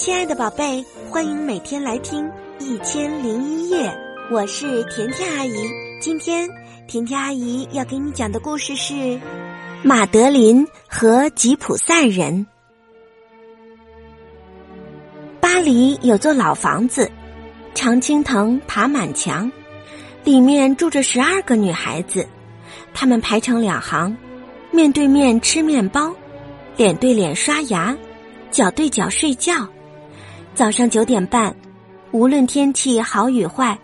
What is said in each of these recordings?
亲爱的宝贝，欢迎每天来听《一千零一夜》，我是甜甜阿姨。今天甜甜阿姨要给你讲的故事是《马德琳和吉普赛人》。巴黎有座老房子，常青藤爬满墙，里面住着十二个女孩子，她们排成两行，面对面吃面包，脸对脸刷牙，脚对脚睡觉。早上九点半，无论天气好与坏，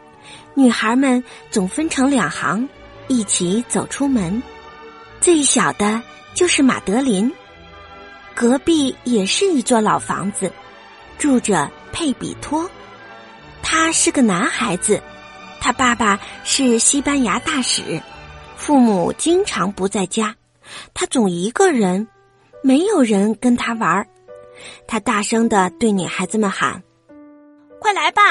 女孩们总分成两行，一起走出门。最小的就是马德琳。隔壁也是一座老房子，住着佩比托。他是个男孩子，他爸爸是西班牙大使，父母经常不在家，他总一个人，没有人跟他玩儿。他大声的对女孩子们喊：“快来吧，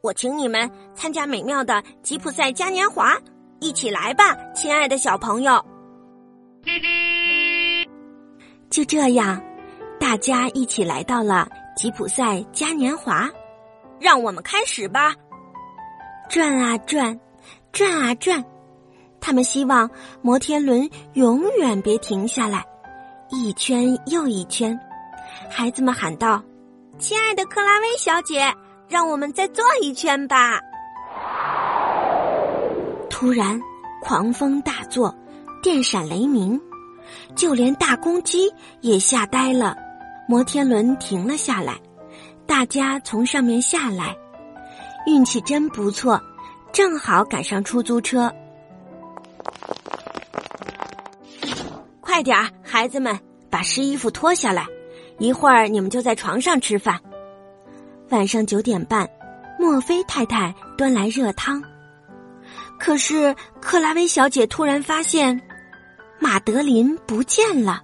我请你们参加美妙的吉普赛嘉年华！一起来吧，亲爱的小朋友！”就这样，大家一起来到了吉普赛嘉年华。让我们开始吧！转啊转，转啊转，他们希望摩天轮永远别停下来，一圈又一圈。孩子们喊道：“亲爱的克拉薇小姐，让我们再坐一圈吧！”突然，狂风大作，电闪雷鸣，就连大公鸡也吓呆了。摩天轮停了下来，大家从上面下来，运气真不错，正好赶上出租车。快点儿，孩子们，把湿衣服脱下来。一会儿你们就在床上吃饭。晚上九点半，墨菲太太端来热汤。可是克拉薇小姐突然发现，马德琳不见了。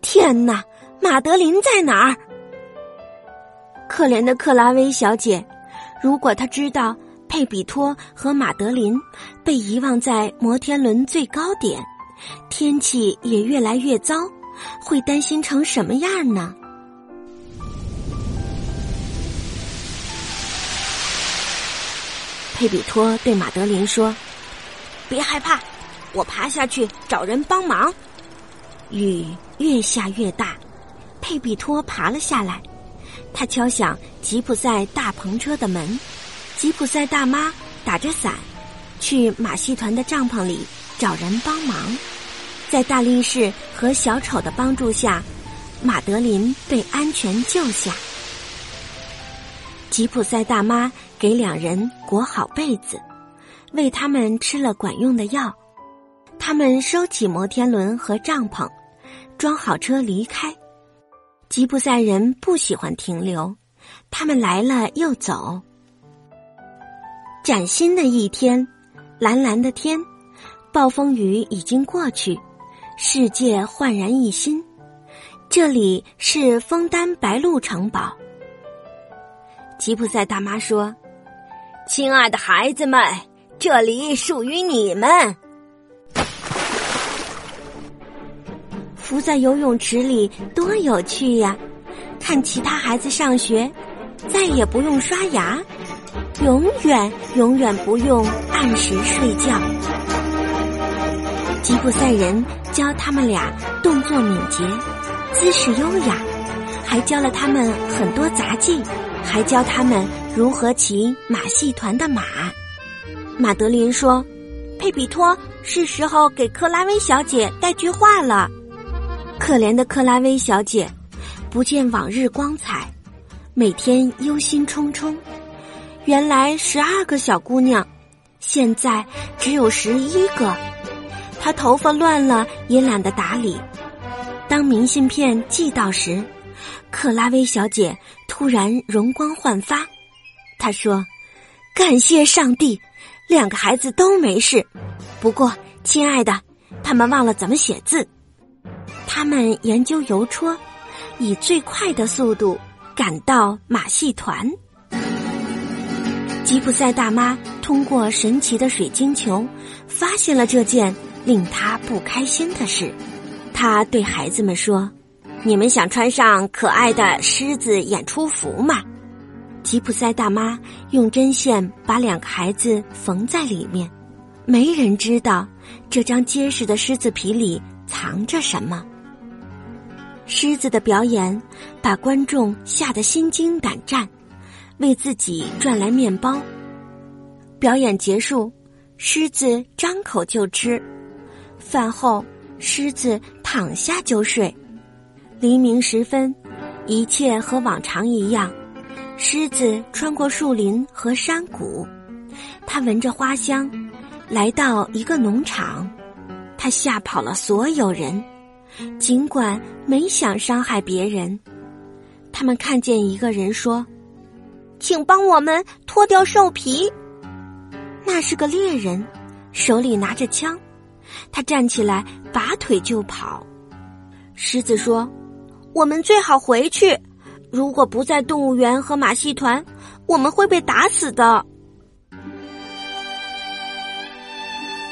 天哪，马德琳在哪儿？可怜的克拉薇小姐，如果她知道佩比托和马德琳被遗忘在摩天轮最高点，天气也越来越糟。会担心成什么样呢？佩比托对马德琳说：“别害怕，我爬下去找人帮忙。”雨越下越大，佩比托爬了下来。他敲响吉普赛大篷车的门，吉普赛大妈打着伞，去马戏团的帐篷里找人帮忙。在大力士和小丑的帮助下，马德琳被安全救下。吉普赛大妈给两人裹好被子，为他们吃了管用的药。他们收起摩天轮和帐篷，装好车离开。吉普赛人不喜欢停留，他们来了又走。崭新的一天，蓝蓝的天，暴风雨已经过去。世界焕然一新，这里是枫丹白露城堡。吉普赛大妈说：“亲爱的孩子们，这里属于你们。浮在游泳池里多有趣呀！看其他孩子上学，再也不用刷牙，永远永远不用按时睡觉。”吉普赛人教他们俩动作敏捷，姿势优雅，还教了他们很多杂技，还教他们如何骑马戏团的马。马德琳说：“佩比托，是时候给克拉薇小姐带句话了。”可怜的克拉薇小姐，不见往日光彩，每天忧心忡忡。原来十二个小姑娘，现在只有十一个。他头发乱了也懒得打理。当明信片寄到时，克拉薇小姐突然容光焕发。她说：“感谢上帝，两个孩子都没事。不过，亲爱的，他们忘了怎么写字。他们研究邮戳，以最快的速度赶到马戏团。”吉普赛大妈通过神奇的水晶球发现了这件。令他不开心的是，他对孩子们说：“你们想穿上可爱的狮子演出服吗？吉普赛大妈用针线把两个孩子缝在里面，没人知道这张结实的狮子皮里藏着什么。狮子的表演把观众吓得心惊胆战，为自己赚来面包。表演结束，狮子张口就吃，饭后狮子躺下就睡。黎明时分，一切和往常一样。狮子穿过树林和山谷，它闻着花香，来到一个农场。它吓跑了所有人，尽管没想伤害别人。他们看见一个人说：“请帮我们脱掉兽皮。”那是个猎人，手里拿着枪。他站起来，拔腿就跑。狮子说：“我们最好回去。”如果不在动物园和马戏团，我们会被打死的。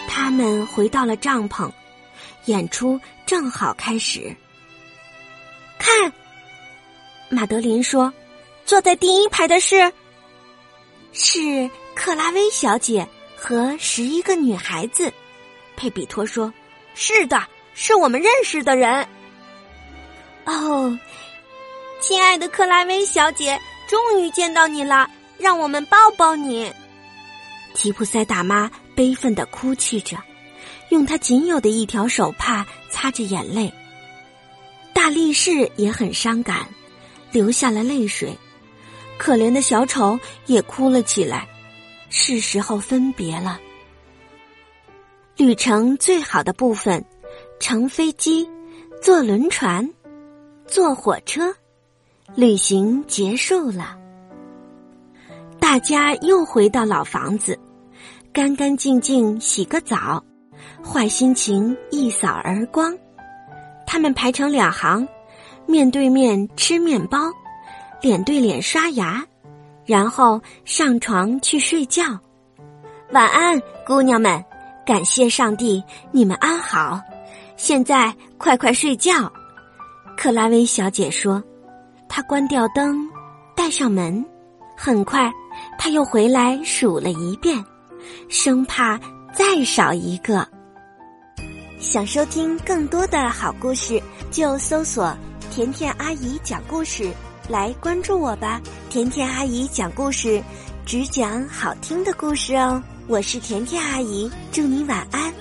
他们回到了帐篷，演出正好开始。看，马德琳说：“坐在第一排的是，是克拉薇小姐和十一个女孩子。”佩比托说：“是的，是我们认识的人。”哦。亲爱的克拉薇小姐，终于见到你了，让我们抱抱你。吉普赛大妈悲愤的哭泣着，用她仅有的一条手帕擦着眼泪。大力士也很伤感，流下了泪水。可怜的小丑也哭了起来。是时候分别了。旅程最好的部分：乘飞机，坐轮船，坐火车。旅行结束了，大家又回到老房子，干干净净洗个澡，坏心情一扫而光。他们排成两行，面对面吃面包，脸对脸刷牙，然后上床去睡觉。晚安，姑娘们！感谢上帝，你们安好。现在快快睡觉。克拉薇小姐说。她关掉灯，带上门，很快她又回来数了一遍，生怕再少一个。想收听更多的好故事，就搜索“甜甜阿姨讲故事”来关注我吧。甜甜阿姨讲故事，只讲好听的故事哦。我是甜甜阿姨，祝你晚安。